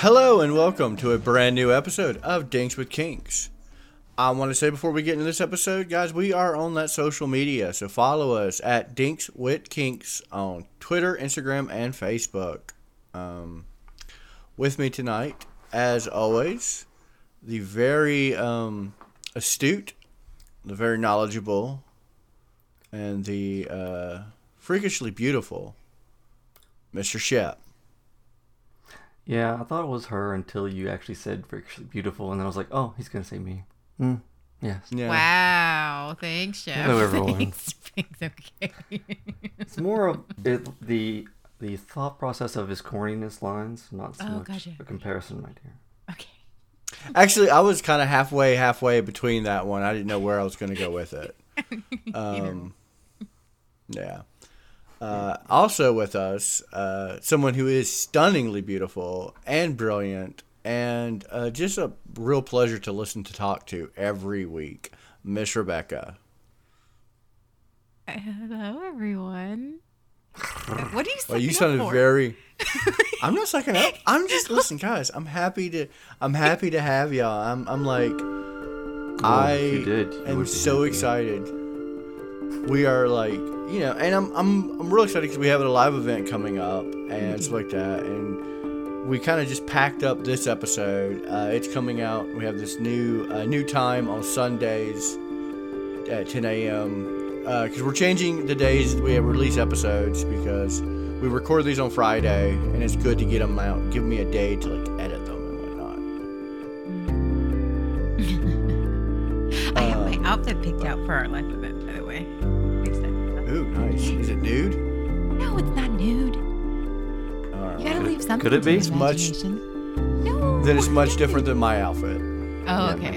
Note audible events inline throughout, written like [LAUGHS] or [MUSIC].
Hello and welcome to a brand new episode of Dinks with Kinks. I want to say before we get into this episode, guys, we are on that social media, so follow us at Dinks with Kinks on Twitter, Instagram, and Facebook. Um, with me tonight, as always, the very um, astute, the very knowledgeable, and the uh, freakishly beautiful Mr. Shep. Yeah, I thought it was her until you actually said freakishly beautiful, and then I was like, oh, he's gonna say me. Mm, yes. Yeah. Wow. Thanks, Jeff. Hello, everyone. [LAUGHS] Thanks. Thanks. Okay. [LAUGHS] It's more of it, the the thought process of his corniness lines, not so Oh, much gotcha. a comparison right here. okay. Actually, I was kind of halfway, halfway between that one. I didn't know where I was going to go with it. [LAUGHS] Um, yeah. Uh, also with us, uh, someone who is stunningly beautiful and brilliant, and uh, just a real pleasure to listen to talk to every week, Miss Rebecca. [LAUGHS] Hello, everyone. What do you say? Well, you sounded very. [LAUGHS] I'm not sucking up. I'm just listen, guys. I'm happy to. I'm happy to have y'all. I'm. I'm like. I you did, you am so happy. excited. We are like, you know, and I'm. I'm. I'm real excited because we have a live event coming up and stuff like that, and we kind of just packed up this episode. Uh, it's coming out. We have this new uh, new time on Sundays at 10 a.m. Because we're changing the days we have release episodes because we record these on Friday, and it's good to get them out. Give me a day to like edit them and whatnot. [LAUGHS] I have my outfit picked out for our live event, Ooh, nice. Is it nude? No, it's not nude. All right. You gotta leave something could it to be? the It's much- No. Then it's much different than my outfit. Oh, Yeah, okay.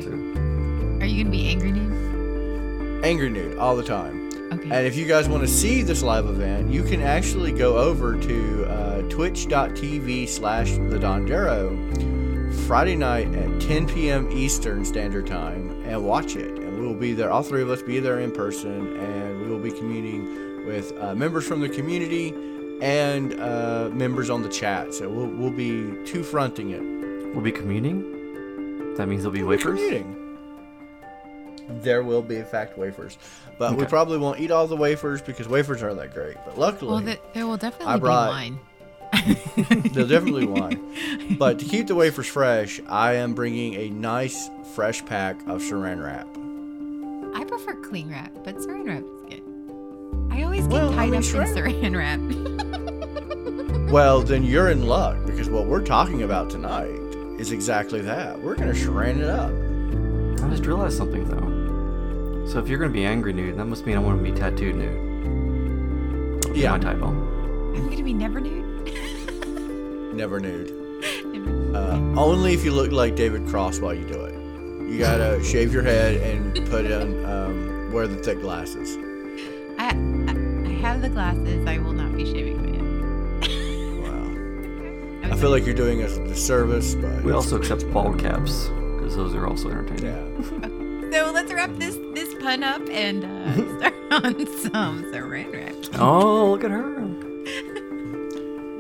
Are you gonna be angry nude? Angry nude all the time. Okay. And if you guys want to see this live event, you can actually go over to uh, twitch.tv slash the Dondero Friday night at 10 p.m. Eastern Standard Time and watch it. And we will be there, all three of us be there in person, and we will be communing with uh, members from the community and uh, members on the chat. So we'll, we'll be two fronting it. We'll be communing. That means there'll be We'll be wafers. commuting. There will be, in fact, wafers. But we probably won't eat all the wafers because wafers aren't that great. But luckily, well, th- there will definitely I be brought- wine. [LAUGHS] there'll definitely [LAUGHS] wine. But to keep the wafers fresh, I am bringing a nice fresh pack of saran wrap. I prefer cling wrap, but saran wrap is good. I always get Well, I tied mean, up saran- in saran wrap. [LAUGHS] Well, then you're in luck because what we're talking about tonight is exactly that. We're going to saran it up. I just realized something though. So if you're gonna be angry nude, that must mean I want to be tattooed nude. That'll Yeah. My typo. I'm gonna be never nude. [LAUGHS] Never nude. Uh, only if you look like David Cross while you do it. You gotta shave your head and put in um, wear the thick glasses. I, I I have the glasses. I will not be shaving my head. Wow. [LAUGHS] I feel like you're doing us a disservice, but We also accept bald caps because those are also entertaining. yeah. [LAUGHS] So let's wrap this this pun up and uh, [LAUGHS] start on some saran wrap. Oh, look at her.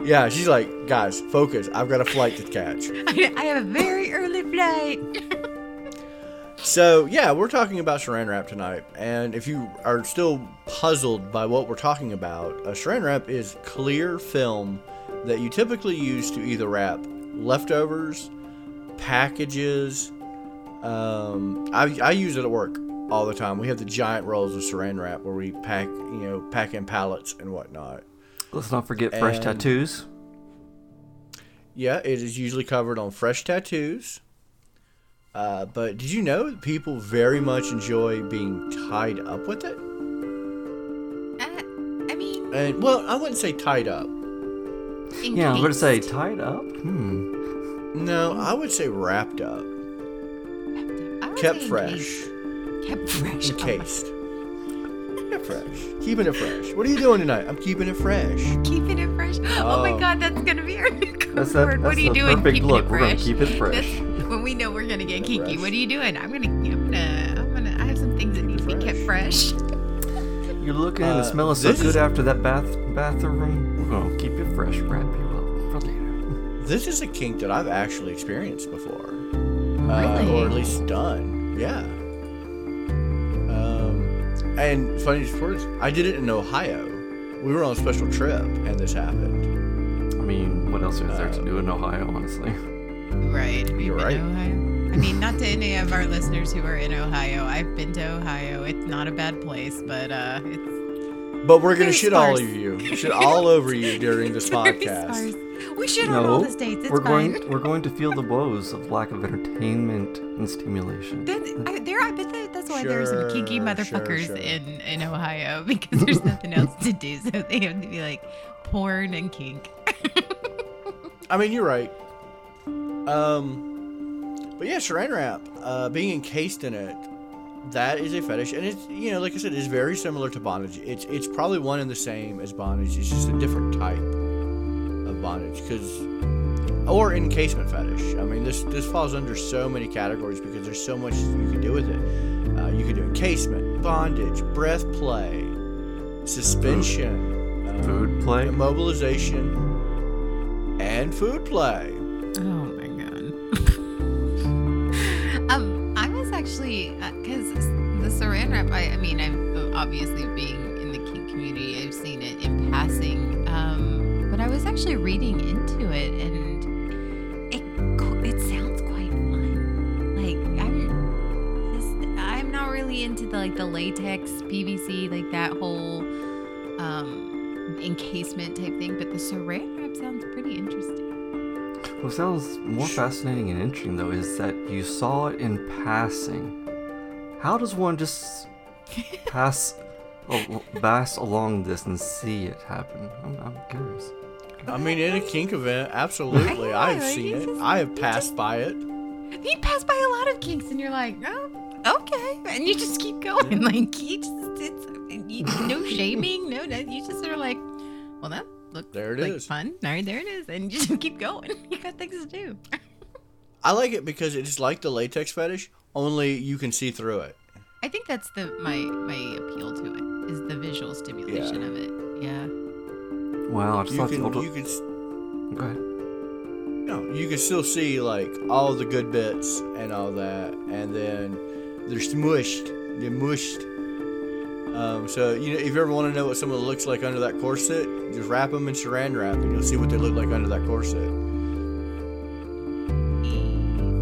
Yeah, she's like, guys, focus. I've got a flight to catch. I, I have a very early flight. So, yeah, we're talking about saran wrap tonight. And if you are still puzzled by what we're talking about, a saran wrap is clear film that you typically use to either wrap leftovers, packages. Um, I, I use it at work all the time. We have the giant rolls of saran wrap where we pack, you know, pack in pallets and whatnot. Let's not forget fresh And- tattoos. Yeah, it is usually covered on fresh tattoos. Uh, but did you know that people very much enjoy being tied up with it? Uh, I mean, And well, I wouldn't say tied up. Yeah, I'm gonna say tied up. Hmm. No, I would say wrapped up, I would kept fresh. Kept [LAUGHS] fresh. Oh encased. Kept fresh, keeping it fresh. What are you doing tonight? I'm keeping it fresh. Keeping it fresh. Oh, my Oh. god, that's gonna be our new [LAUGHS] code That's that- word. What are you doing? perfect keeping look. it We're gonna fresh. keep it fresh. That's when we know we're gonna get kinky. fresh. What are you doing? I'm gonna, I'm gonna, I'm gonna. I have some things that need to be kept fresh. You're looking Uh, and smelling so this good is- after that bath bathroom. We're gonna keep it fresh, wrap you up for later. this is a kink that I've actually experienced before, uh, Really? or at least done. Yeah. Um, and funny story, I did it in Ohio. We were on a special trip, and this happened. I mean, what else is there to do in Ohio, honestly? Right. Have you You're been right. Ohio? I mean, not to any of our listeners who are in Ohio. I've been to Ohio. It's not a bad place, but uh, it's But we're gonna Very shit all sparse. of you, [LAUGHS] shit all over you during this [LAUGHS] very podcast. sparse. We should on all the states. It's we're fine. going we're going to feel the woes of lack of entertainment and stimulation. Then, I, there, I bet that that's why there's some kinky motherfuckers sure, sure. in in Ohio [LAUGHS] because there's nothing else to do, so they have to be like porn and kink. I mean, you're right. Um, but yeah, saran wrap, uh, being encased in it, that is a fetish, and it's you know, like I said, it's very similar to bondage. It's it's probably one and the same as bondage. It's just a different type of bondage, because or encasement fetish. I mean, this this falls under so many categories because there's so much you can do with it. Uh, you can do encasement, bondage, breath play, suspension, um, Food play? immobilization, and food play. Oh because the saran wrap. I, I mean, I'm obviously being in the kink community, I've seen it in passing. Um, but I was actually reading into it, and it it sounds quite fun. Like I'm just I'm not really into the like the latex PVC like that whole um encasement type thing, but the saran wrap sounds pretty interesting. What sounds more fascinating and interesting though is that you saw it in passing. How does one just pass al- pass along this and see it happen? I'm, I'm curious. I mean, in a kink event, absolutely. I know, I've like, seen it. I have passed by it. You pass by a lot of kinks and you're like, oh, okay, and you just keep going. [LAUGHS] Like you just, it's you, no [LAUGHS] shaming, no, no. You just sort of like, well, that looked There it like is. fun. All right, there it is, and you just [LAUGHS] keep going. You got things to do. I like it because it's like the latex fetish, only you can see through it. I think that's the my my appeal to it is the visual stimulation of it. Yeah. Wow, I just You thought can, the older... you can, Go ahead. no, you can still see like all the good bits and all that, and then they're smushed, they're mushed. Um, so you know, if you ever want to know what someone looks like under that corset, just wrap them in saran wrap, and you'll see what they look like under that corset.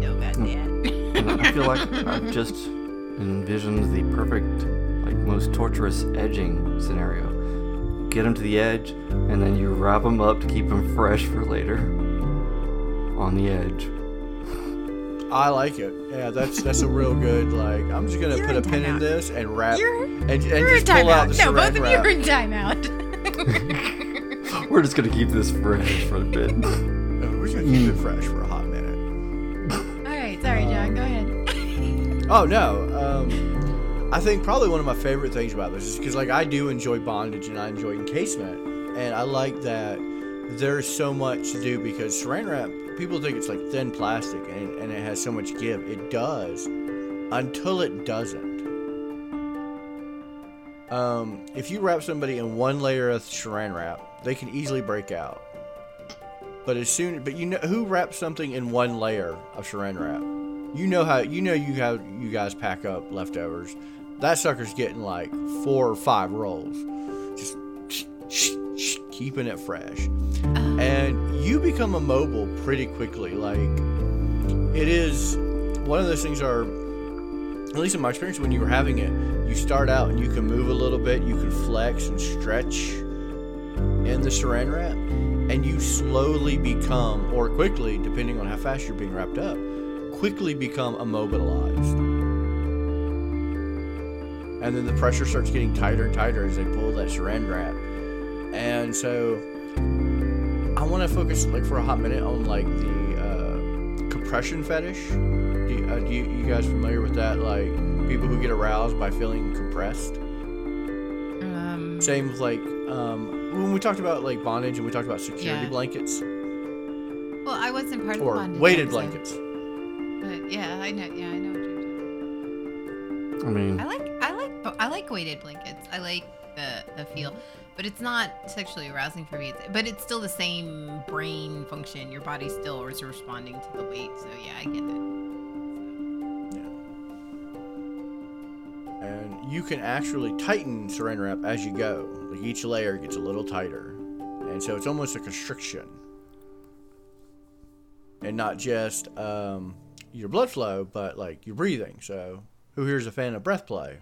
So about that. And I feel like I've just envisioned the perfect, like most torturous edging scenario. Get them to the edge, and then you wrap them up to keep them fresh for later. On the edge. I like it. Yeah, that's that's a real good like. I'm just gonna You're put a in pin in this and wrap You're- and, and You're just pull out the timeout. No, both saran of you are in timeout. [LAUGHS] We're just gonna keep this fresh for a bit. [LAUGHS] Uh, We're gonna keep it fresh for Oh no. Um, I think probably one of my favorite things about this is because like I do enjoy bondage and I enjoy encasement, and I like that there's so much to do because saran wrap. People think it's like thin plastic and, and it has so much give. It does, until it doesn't. Um, if you wrap somebody in one layer of saran wrap, they can easily break out. But as soon, but you know who wraps something in one layer of saran wrap? You know how you know you have you guys pack up leftovers. That sucker's getting like four or five rolls, just keeping it fresh, uh-huh. and you become immobile pretty quickly. Like it is one of those things are at least in my experience when you were having it you start out and you can move a little bit you can flex and stretch in the saran wrap and you slowly become or quickly depending on how fast you're being wrapped up quickly become immobilized. And then the pressure starts getting tighter and tighter as they pull that saran wrap and so i want to focus like for a hot minute on like the uh, compression fetish. Do you, uh, do you, you guys familiar with that? Like people who get aroused by feeling compressed? Um, same with like um, when we talked about like bondage and we talked about security Yeah. blankets. Well, I wasn't part of the or bondage weighted episode, blankets. Yeah, I know. Yeah, I know what you're I mean, I like I like I like weighted blankets. I like the the feel, but it's not sexually arousing for me. It's, but it's still the same brain function. Your body still is responding to the weight. So yeah, I get it. Yeah. And you can actually tighten saran wrap as you go. Like each layer gets a little tighter. And so it's almost a constriction. And not just um, your blood flow, but like your breathing. So who here's a fan of breath play?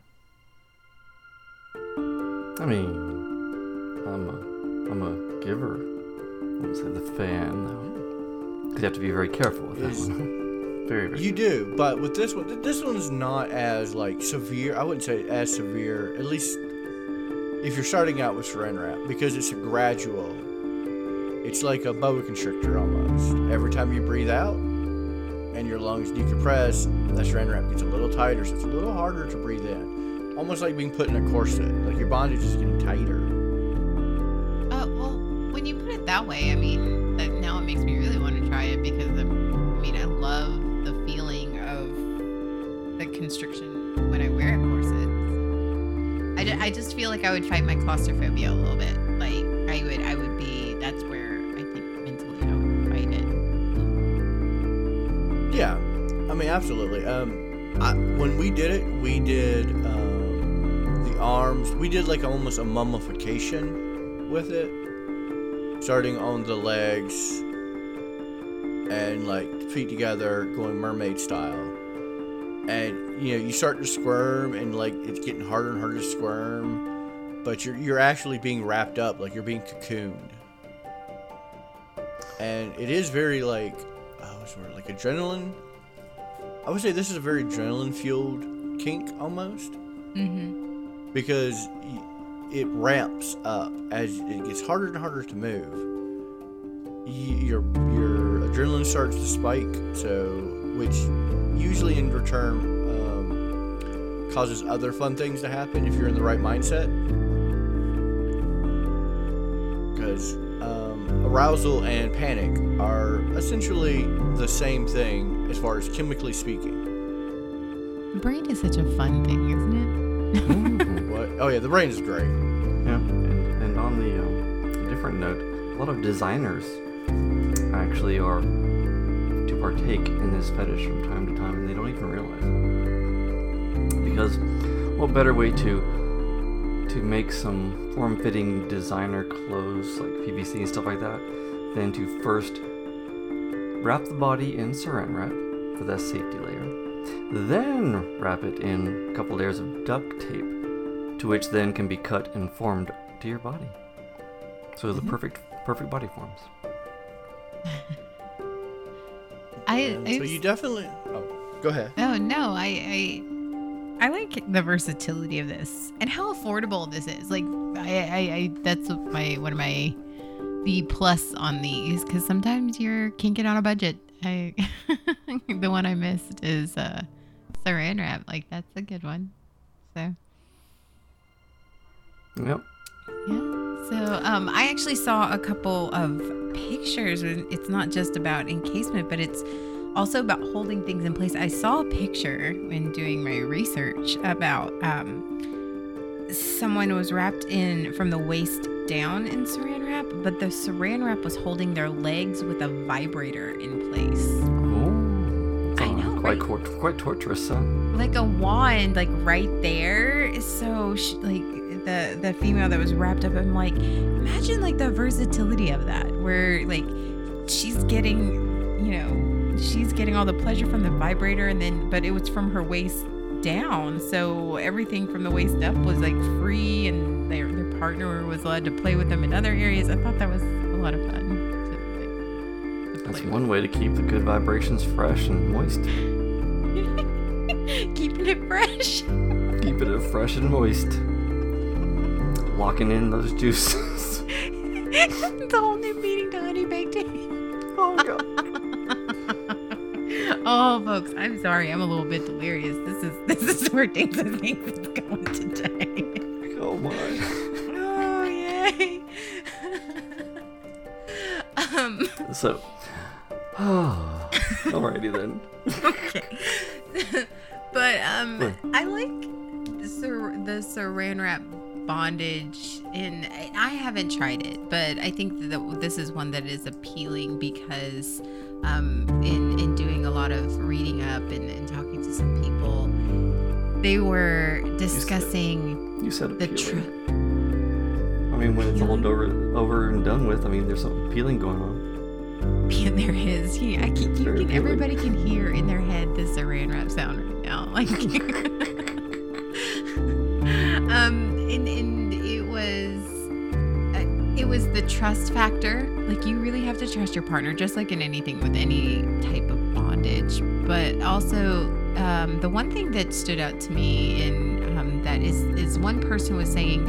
I mean, I'm a, I'm a giver. I won't say the fan though, because you have to be very careful with that one. very, very. You do, but with this one, this one's not as like severe. I wouldn't say as severe. At least if you're starting out with saran wrap, because it's a gradual. It's like a boa constrictor almost. Every time you breathe out and your lungs decompress, that saran wrap gets a little tighter, so it's a little harder to breathe in. Almost like being put in a corset. Like your bondage is getting tighter. Uh, well, when you put it that way, I mean, that now it makes me really want to try it because I'm, I mean, I love the feeling of the constriction when I wear a corset. I, I just feel like I would fight my claustrophobia a little bit. Absolutely. Um, I, when we did it, we did um, the arms. We did like almost a mummification with it, starting on the legs and like feet together, going mermaid style. And you know, you start to squirm, and like it's getting harder and harder to squirm, but you're you're actually being wrapped up, like you're being cocooned. And it is very like oh, the word? Like adrenaline. I would say this is a very adrenaline fueled kink almost Mm-hmm. because it ramps up as it gets harder and harder to move. Your your adrenaline starts to spike, so which usually in return um, causes other fun things to happen if you're in the right mindset. Because arousal and panic are essentially the same thing as far as chemically speaking. The brain is such a fun thing, isn't it? What? Oh yeah, the brain is great. Yeah, and, and on the um, different note, a lot of designers actually are to partake in this fetish from time to time, and they don't even realize it. Because what better way to to make some form-fitting designer clothes like PVC and stuff like that than to first wrap the body in saran wrap for that safety layer, then wrap it in a couple layers of duct tape to which then can be cut and formed to your body. So the mm-hmm. perfect perfect body forms. it? [LAUGHS] I, so you definitely. Oh, go ahead. Oh no, I, I I like the versatility of this and how affordable this is. Like I I, I that's my one of my the plus on these because sometimes you're kinking on a budget. I [LAUGHS] the one I missed is uh saran wrap. Like that's a good one. So Yep. yeah. So um, I actually saw a couple of pictures. and It's not just about encasement, but it's also about holding things in place. I saw a picture when doing my research about um, someone was wrapped in from the waist down in saran wrap, but the saran wrap was holding their legs with a vibrator in place. Oh. I know, Quite right? cor- quite torturous, huh? like a wand like right there so sh like the the female that was wrapped up i'm like imagine like the versatility of that where like she's getting you know she's getting all the pleasure from the vibrator and then but it was from her waist down so everything from the waist up was like free and their their partner was allowed to play with them in other areas i thought that was a lot of fun to, to That's play one way to keep the good vibrations fresh and moist. [LAUGHS] keeping it fresh Keeping it fresh and moist. Locking in those juices. [LAUGHS] the whole new meaning to honey baked oh, folks, I'm sorry. I'm a little bit delirious. This is [LAUGHS] this is where things and things is going today. Oh my. oh yay! um, So. Oh. [SIGHS] Alrighty then. okay. [LAUGHS] but um, I like the, sar- the saran wrap bondage and I haven't tried it, but I think that this is one that is appealing because um, in in doing lot of reading up and, and talking to some people, they were discussing You said the appealing. truth. I mean, when it's all over, over and done with, I mean, there's some appealing going on. [LAUGHS] And there is, yeah, I can, you can, everybody can hear in their head the saran wrap sound right now. [LAUGHS] Like, [LAUGHS] um, and, and it was, uh, it was the trust factor. Like, you really have to trust your partner, just like in anything with any type of bondage. But also, um, the one thing that stood out to me, and um, that is, is one person was saying,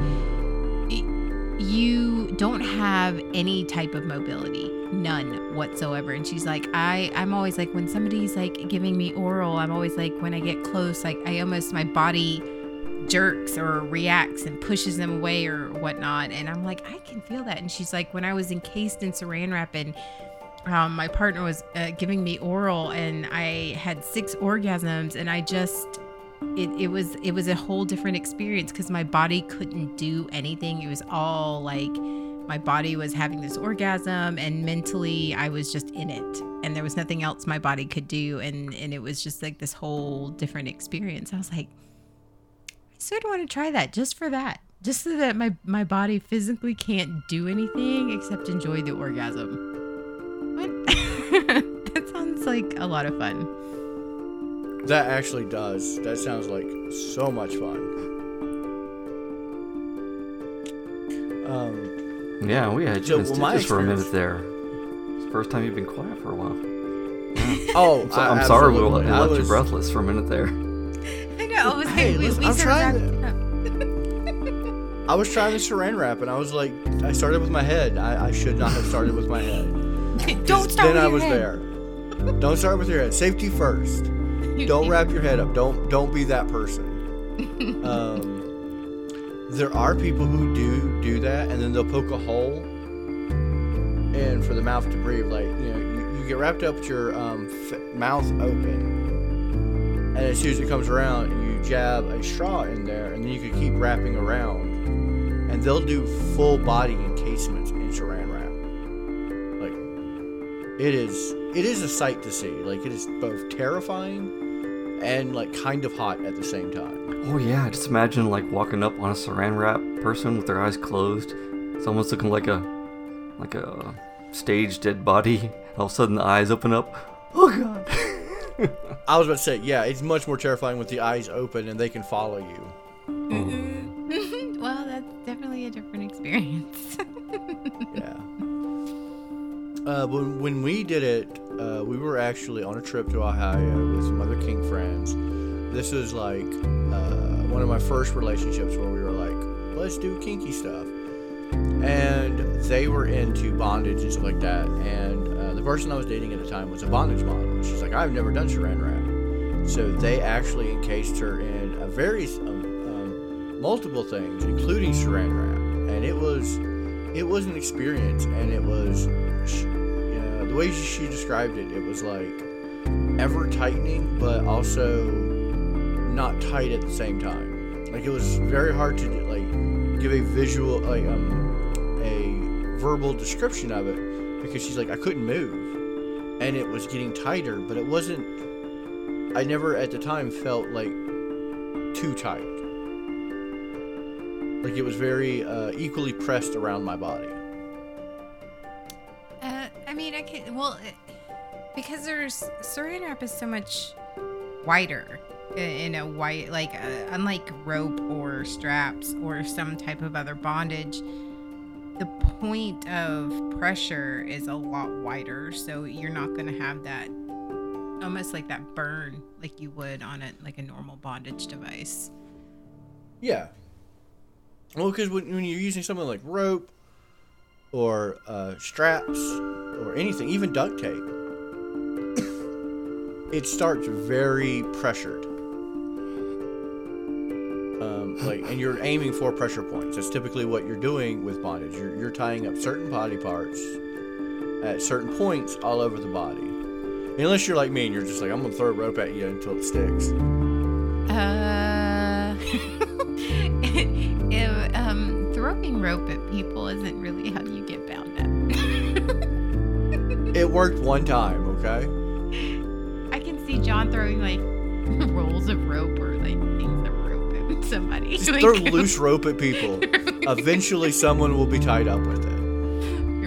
you don't have any type of mobility none whatsoever and she's like i i'm always like when somebody's like giving me oral i'm always like when i get close like i almost my body jerks or reacts and pushes them away or whatnot and i'm like i can feel that and she's like when i was encased in saran wrap and um, my partner was uh, giving me oral and i had six orgasms and i just it, it was it was a whole different experience because my body couldn't do anything. It was all like my body was having this orgasm and mentally i was just in it and there was nothing else my body could do and and it was just like this whole different experience. I was like i sort of want to try that just for that just so that my my body physically can't do anything except enjoy the orgasm [LAUGHS] that sounds like a lot of fun That actually does. That sounds like so much fun. Um, Yeah, we had So, you in well, my for a minute there. It's the first time you've been quiet for a while. [LAUGHS] oh, So, I- I'm sorry we absolutely. le- I left you breathless for a minute there. [LAUGHS] I know. I was Hey, like, we, listen, we I'm trying wrapped. I was trying the saran wrap, and I was like, I started with my head. I, I should not have started with my head. [LAUGHS] Don't start Then I was head. there. Don't start with your head. Safety first. Don't wrap your head up. Don't don't be that person. [LAUGHS] Um, there are people who do do that, and then they'll poke a hole, and for the mouth to breathe. Like you know, you, you get wrapped up with your um, f- mouth open, and as soon as it comes around, you jab a straw in there, and then you can keep wrapping around, and they'll do full body encasements it is, it is a sight to see. Like it is both terrifying and like kind of hot at the same time. Oh yeah, just imagine like walking up on a saran wrap person with their eyes closed. It's almost looking like a like a staged dead body. All of a sudden the eyes open up. Oh god. [LAUGHS] I was about to say, yeah, it's much more terrifying with the eyes open and they can follow you. [LAUGHS] Well, that's definitely a different experience. Uh, when, when we did it, uh, we were actually on a trip to Ohio with some other kink friends. This was like uh, one of my first relationships where we were like, let's do kinky stuff. And they were into bondage and stuff like that. And uh, the person I was dating at the time was a bondage model. She's like, I've never done saran wrap. So they actually encased her in a very um, um, multiple things, including saran wrap. And it was it was an experience and it was yeah, the way she described it it was like ever tightening but also not tight at the same time. Like it was very hard to like give a visual like um a verbal description of it because she's like I couldn't move. And it was getting tighter but it wasn't I never at the time felt like too tight. Like it was very uh, equally pressed around my body. I mean, I can well because there's saran wrap is so much wider in a white like uh, unlike rope or straps or some type of other bondage. The point of pressure is a lot wider, so you're not going to have that almost like that burn like you would on a like a normal bondage device. Yeah. Well, because when, when you're using something like rope or uh, straps or anything, even duct tape, it starts very pressured. Um, like, and you're aiming for pressure points. That's typically what you're doing with bondage. You're, you're tying up certain body parts at certain points all over the body. Unless you're like me and you're just like, I'm gonna throw a rope at you until it sticks. Uh, [LAUGHS] if, um, throwing rope at people isn't really how you get bound. It worked one time, okay? I can see John throwing like [LAUGHS] rolls of rope or like things of rope at [LAUGHS] somebody. Just Like, throw [LAUGHS] loose rope at people. Eventually, someone will be tied up with it.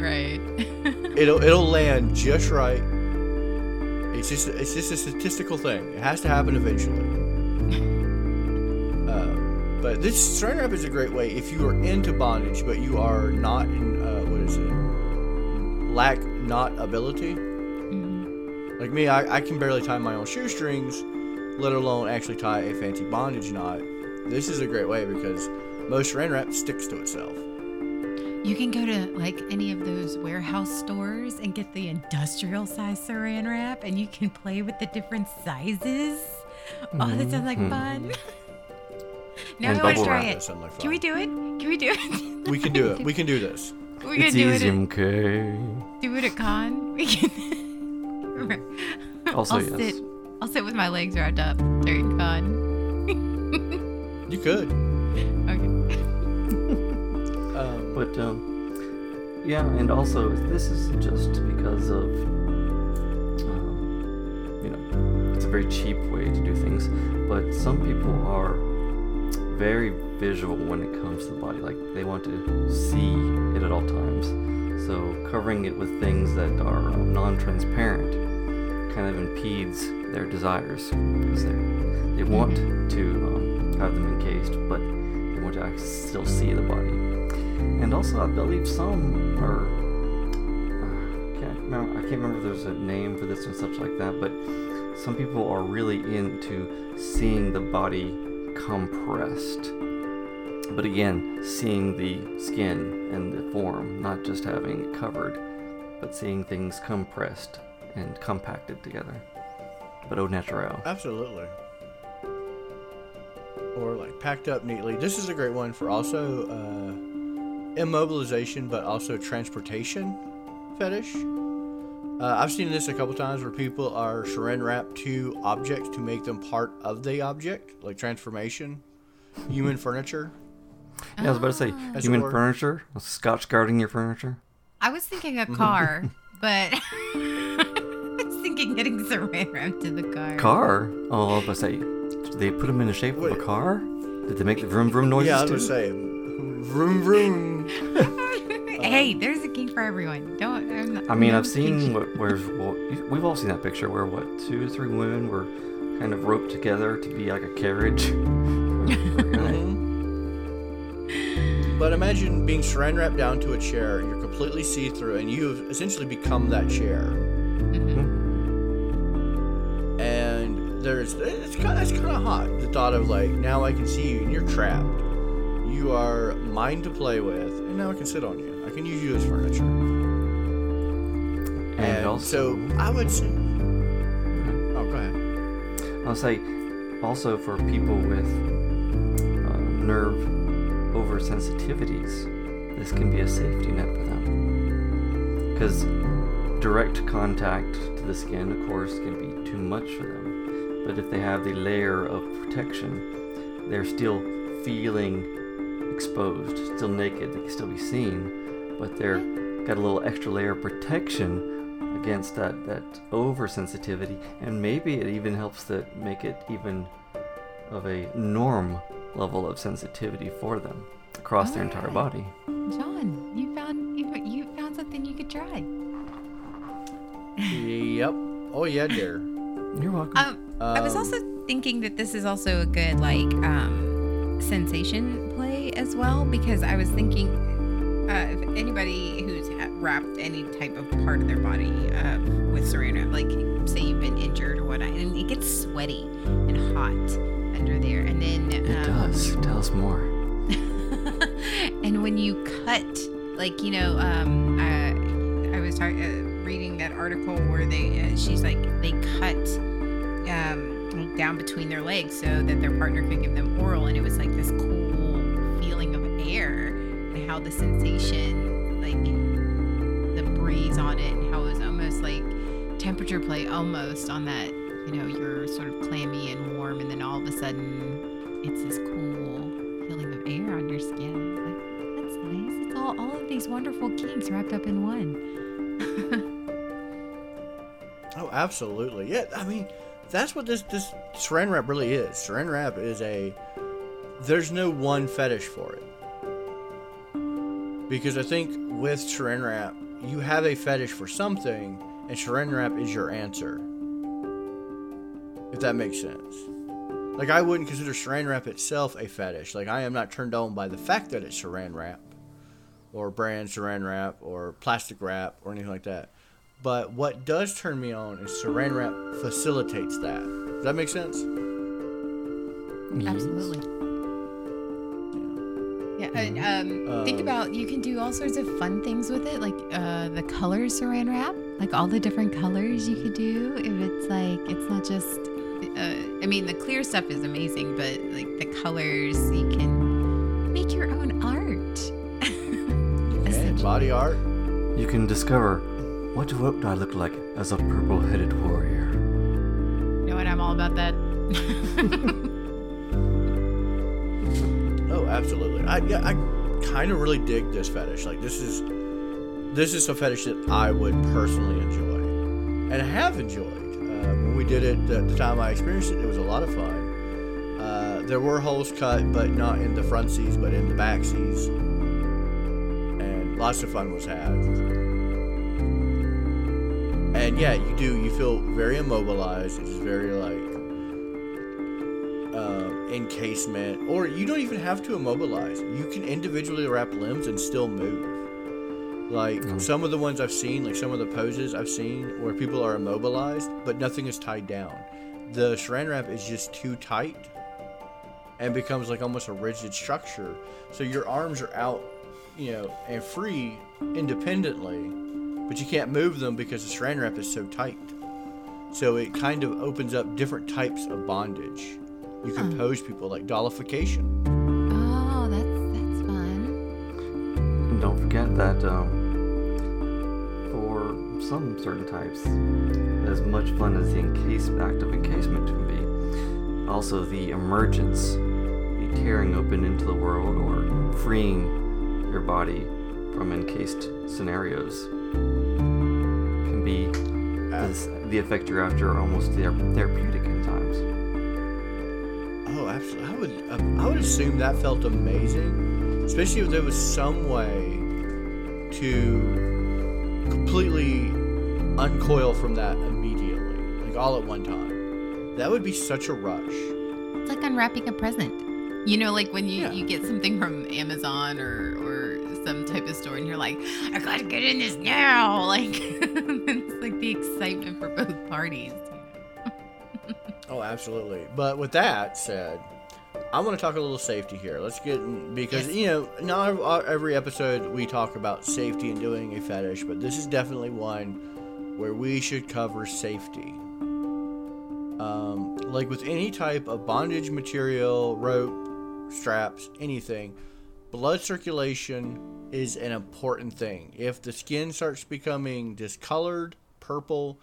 Right. It'll it'll land just right. It's just it's just a statistical thing. It has to happen eventually. Uh, but this saran wrap is a great way if you are into bondage, but you are not in uh, what is it? Lack not ability. Mhm. Like me, I, I can barely tie my own shoestrings, let alone actually tie a fancy bondage knot. This is a great way because most saran wrap sticks to itself. You can go to like any of those warehouse stores and get the industrial size saran wrap, and you can play with the different sizes. Oh, that sounds like fun. [LAUGHS] now And I want to try wrap. It. like fun. Can we do it? Can we do it? We can do it. We can do this. We're It's gonna do easy, it. At, okay. do it at con. We can. Also, I'll yes. sit. I'll sit with my legs wrapped up during con. You could. Okay. Um, But um, yeah, and also this is just because of um, you know it's a very cheap way to do things. But some people are very visual when it comes to the body. Like they want to see it at all times. So covering it with things that are non-transparent kind of impedes their desires because they they want to um, have them encased, but they want to still see the body. And also, I believe some are. Uh, can't remember, I can't remember if there's a name for this and such like that, but some people are really into seeing the body compressed. But again, seeing the skin and the form, not just having it covered, but seeing things compressed and compacted together. But au naturel. absolutely. Or like packed up neatly. This is a great one for also uh, immobilization, but also transportation fetish. Uh, I've seen this a couple times where people are saran wrap to objects to make them part of the object, like transformation, human furniture. Yeah, I was about to say, As human it furniture, scotch guarding your furniture. I was thinking a [LAUGHS] car, but [LAUGHS] I was thinking getting saran wrap to the car. Car? Oh, I was about to say, did they put them in the shape of a car? Did they make the vroom vroom noises yeah, I was too? gonna say, vroom vroom. [LAUGHS] hey, there's a king for everyone. Don't. I'm not, I mean, no I've seen king- what, where well, we've all seen that picture where what two or three women were kind of roped together to be like a carriage. [LAUGHS] But imagine being saran wrapped down to a chair. You're completely see through, and you have essentially become that chair. Mhm. And there's it's kind of, it's kind of hot. The thought of like now I can see you and you're trapped. You are mine to play with, and now I can sit on you. I can use you as furniture. and also, so I would say, oh, go ahead. I'll say, also for people with uh, nerve oversensitivities, this can be a safety net for them. Because direct contact to the skin, of course, can be too much for them. But if they have the layer of protection, they're still feeling exposed, still naked, they can still be seen, but they're got a little extra layer of protection against that that oversensitivity, and maybe it even helps to make it even of a norm level of sensitivity for them across their entire Alright. body. John, you found you, you found something you could try. Yep. Oh yeah, dear. You're welcome. Um, I was Um, also thinking that this is also a good like um, sensation play as well because I was thinking if anybody who's wrapped any type of part of their body uh, with saran wrap, like say you've been injured or whatnot, and it gets sweaty and hot under there, and then it um, does. Tell us more. [LAUGHS] and when you cut, like you know, um, uh, I was tar- uh, reading that article where they, uh, she's like, they cut um, down between their legs so that their partner could give them oral, and it was like this cool feeling of air and how the sensation, like the breeze on it, and how it was almost like temperature play almost on that. You know, you're sort of clammy and warm, and then all of a sudden, it's this cool feeling of air on your skin. Like, that's nice. It's all all of these wonderful kinks wrapped up in one. [LAUGHS] Oh, absolutely. Yeah, I mean, that's what this this saran wrap really is. Saran wrap is a there's no one fetish for it. Because I think with saran wrap, you have a fetish for something, and saran wrap is your answer. If that makes sense. Like I wouldn't consider saran wrap itself a fetish. Like I am not turned on by the fact that it's saran wrap, or brand saran wrap, or plastic wrap, or anything like that. But what does turn me on is saran wrap facilitates that. Does that make sense? Absolutely. Yeah, and, um, think Um, about you can do all sorts of fun things with it, like uh, the color saran wrap, like all the different colors you could do. If it's like it's not just, uh, I mean, the clear stuff is amazing, but like the colors, you can make your own art. [LAUGHS] And body art. You can discover what do what do I look like as a purple-headed warrior. You know what? I'm all about that. [LAUGHS] Oh, absolutely. I yeah, I kind of really dig this fetish. Like this is this is a fetish that I would personally enjoy, and have enjoyed. Uh, when we did it, at the time I experienced it, it was a lot of fun. Uh, there were holes cut, but not in the front seats, but in the back seats, and lots of fun was had. And yeah, you do. You feel very immobilized. It's very like encasement, or you don't even have to immobilize. You can individually wrap limbs and still move. Like mm. some of the ones I've seen, like some of the poses I've seen where people are immobilized, but nothing is tied down. The saran wrap is just too tight and becomes like almost a rigid structure. So your arms are out, you know, and free independently, but you can't move them because the saran wrap is so tight. So it kind of opens up different types of bondage. You can pose people like dollification. oh, that's that's fun. And don't forget that um, for some certain types, as much fun as the encase act of encasement can be, also the emergence, the tearing open into the world or freeing your body from encased scenarios can be this, the effect you're after almost thera- therapeutic in times. Absolutely. I would I would assume that felt amazing, especially if there was some way to completely uncoil from that immediately, like all at one time. That would be such a rush. It's like unwrapping a present. You know, like when you, Yeah. you get something from Amazon or, or some type of store and you're like, I gotta get in this now. [LAUGHS] Like, it's like the excitement for both parties. Oh, absolutely. But with that said, I want to talk a little safety here. Let's get because Yes. you know not every episode we talk about safety and doing a fetish, but this is definitely one where we should cover safety. Um, like with any type of bondage material, rope, straps, anything, blood circulation is an important thing. If the skin starts becoming discolored, purple,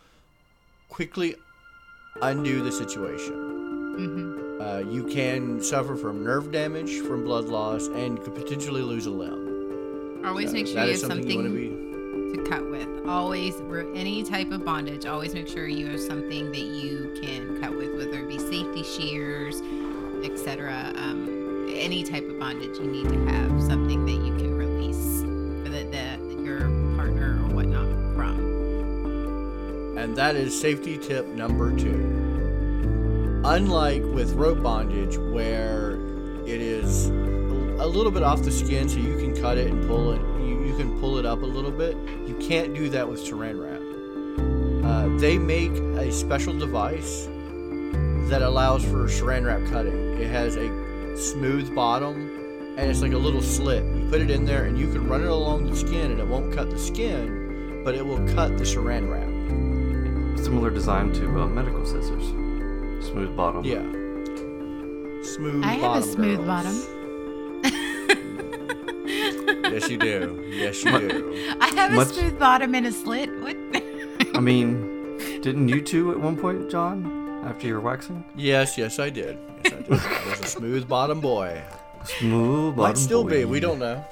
quickly undo the situation. hmm Uh, you can suffer from nerve damage from blood loss and could potentially lose a limb. Always Uh, make sure you have something something, you to cut with. Always, any type of bondage, always make sure you have something that you can cut with, whether it be safety shears, etc. Um, any type of bondage, you need to have something that you can And that is safety tip number two. Unlike with rope bondage, where it is a little bit off the skin, so you can cut it and pull it, you, you can pull it up a little bit. You can't do that with saran wrap. Uh, they make a special device that allows for saran wrap cutting. It has a smooth bottom and it's like a little slit. You put it in there and you can run it along the skin and it won't cut the skin, but it will cut the saran wrap. Similar design to uh, medical scissors. Smooth bottom. Yeah. Smooth bottom. I have a smooth girls. bottom. [LAUGHS] Yes, you do. Yes, you do. I have a smooth bottom and a slit. What? I [LAUGHS] mean, didn't you two at one point, John, after your waxing? Yes, yes, I did. Yes, I did. I was a smooth bottom boy. Smooth bottom. Might still be. We don't know.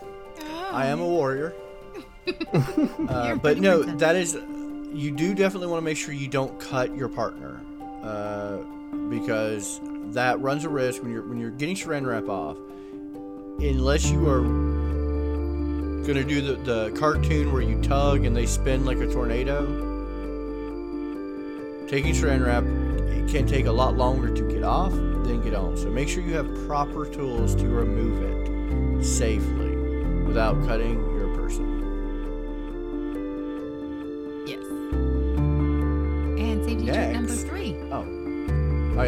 I am a warrior. [LAUGHS] Uh, but no, that is, you do definitely want to make sure you don't cut your partner, uh, because that runs a risk when you're when you're getting saran wrap off, unless you are gonna do the, the cartoon where you tug and they spin like a tornado. Taking saran wrap it can take a lot longer to get off than get on. So make sure you have proper tools to remove it safely without cutting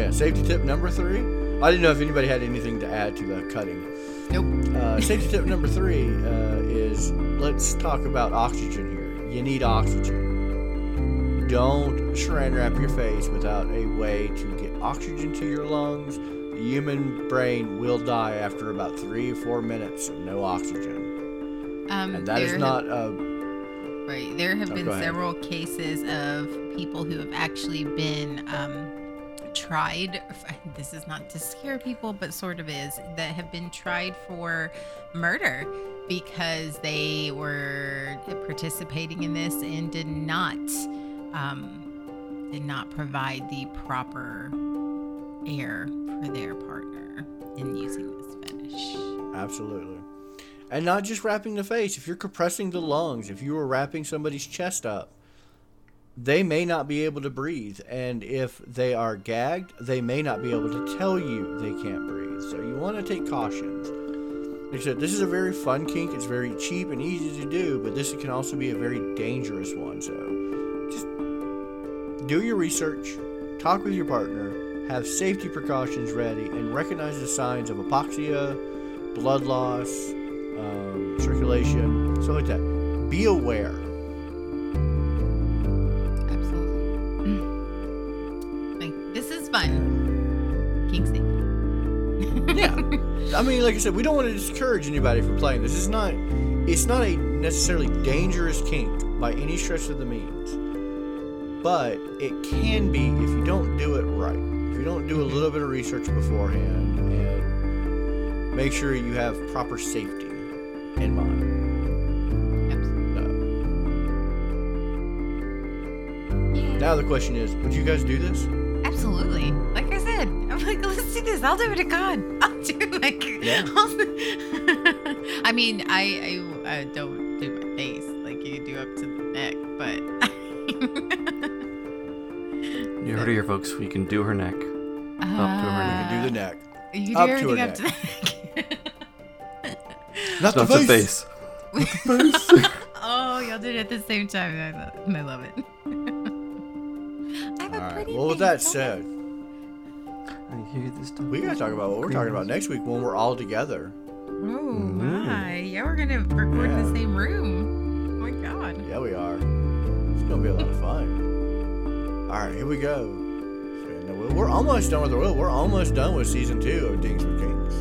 yeah, safety tip number three. I didn't know if anybody had anything to add to the cutting. Nope. Uh, safety tip number three uh, is let's talk about oxygen here. You need oxygen. Don't saran wrap your face without a way to get oxygen to your lungs. The human brain will die after about three or four minutes of no oxygen. Um, And that is not have, a. right. There have Oh, been several cases of people who have actually been um, tried. This is not to scare people, but sort of is that have been tried for murder because they were participating in this and did not um, did not provide the proper air for their partner in using this fetish. Absolutely. And not just wrapping the face. If you're compressing the lungs, if you are wrapping somebody's chest up, they may not be able to breathe. And if they are gagged, they may not be able to tell you they can't breathe. So you want to take cautions. Like I said, this is a very fun kink. It's very cheap and easy to do, but this can also be a very dangerous one. So just do your research, talk with your partner, have safety precautions ready, and recognize the signs of apoxia, blood loss, um, circulation, stuff like that. Be aware. I mean, like I said, we don't want to discourage anybody from playing this. It's not. It's not a necessarily dangerous kink by any stretch of the means, but it can be if you don't do it right. If you don't do a little bit of research beforehand and make sure you have proper safety in mind. Absolutely. Yeah. Now the question is, would you guys do this? Absolutely. Like let's do this. I'll do it at [LAUGHS] con. I'll do it like. Yeah. [LAUGHS] I mean, I, I uh, don't do my face like you do up to the neck, but. [LAUGHS] You heard it here, folks. We can do her neck. Up to her neck. Do the neck, You do up to everything her up to the neck. not the Not the face. face. oh, y'all did it at the same time. I love, I love it. I have a All right. pretty Well, with face. that said, I hear this stuff. we gotta talk about what we're talking about next week when we're all together. Oh Mm. my! Yeah, we're gonna record in the same room. Oh my god! Yeah, we are. It's gonna be a lot of fun. All right, here we go. Spin the wheel. We're almost done with the wheel. We're almost done with season two of Dings with Kings.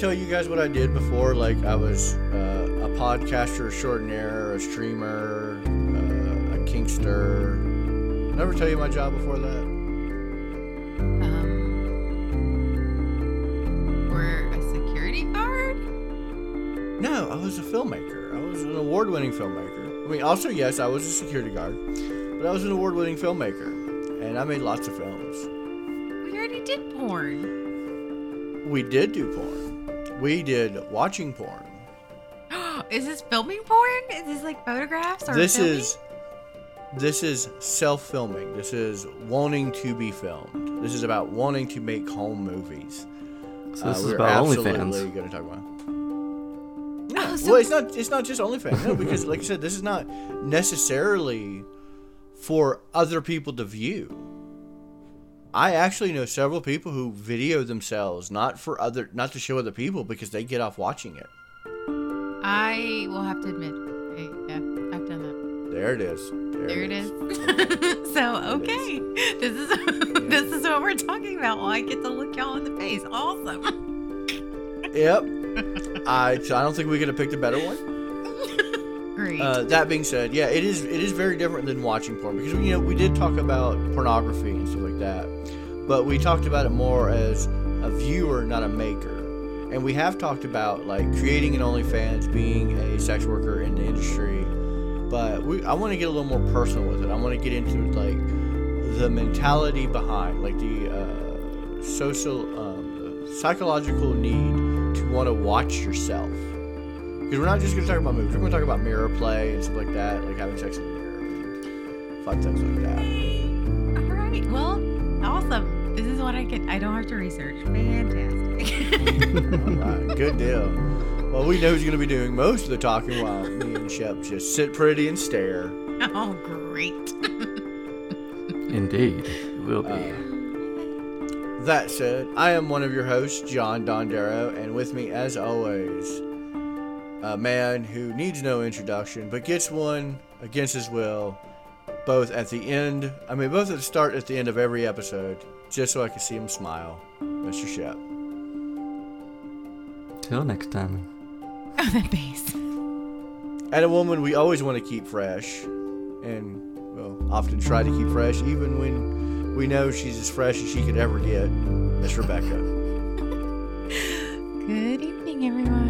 Tell you guys what I did before? Like I was uh, a podcaster, a shortenaire, a streamer, uh, a kinkster. Did I ever tell you my job before that? Um, we're a security guard. No, I was a filmmaker. I was an award-winning filmmaker. I mean, also yes, I was a security guard, but I was an award-winning filmmaker, and I made lots of films. We already did porn. We did do porn. We did watching porn. [GASPS] Is this filming porn? Is this like photographs or This filming? is this is self-filming. This is wanting to be filmed. This is about wanting to make home movies. So this uh, is we're about OnlyFans. going to talk about. Oh, so- well, it's not. It's not just OnlyFans. No, because like I said, this is not necessarily for other people to view. I actually know several people who video themselves, not for other, not to show other people, because they get off watching it. I will have to admit, I, yeah, I've done that. There it is. There, There it is. [LAUGHS] so okay, this is [LAUGHS] this is what we're talking about. Well, I get to look y'all in the face. Awesome. [LAUGHS] Yep. I. I don't think we could have picked a better one. Great. Uh, that being said, yeah, it is it is very different than watching porn because you know we did talk about pornography and stuff like that, but we talked about it more as a viewer, not a maker. And we have talked about like creating an OnlyFans, being a sex worker in the industry, but we I want to get a little more personal with it. I want to get into like the mentality behind, like the uh, social, um, psychological need to want to watch yourself. Because we're not just going to talk about movies. We're going to talk about mirror play and stuff like that, like having sex in the mirror, and fun things like that. All right. Well, awesome. This is what I get. I don't have to research. Fantastic. [LAUGHS] All right, good deal. Well, we know who's going to be doing most of the talking while me and Shep just sit pretty and stare. oh, great. [LAUGHS] Indeed, it will be. Uh, That said, I am one of your hosts, John Dondero, and with me, as always, a man who needs no introduction, but gets one against his will, both at the end, I mean, both at the start at the end of every episode, just so I can see him smile. Mr. Shep. Till next time. Oh, that bass. And a woman we always want to keep fresh, and, well, often try to keep fresh, even when we know she's as fresh as she could ever get. Miss Rebecca. Good evening, everyone.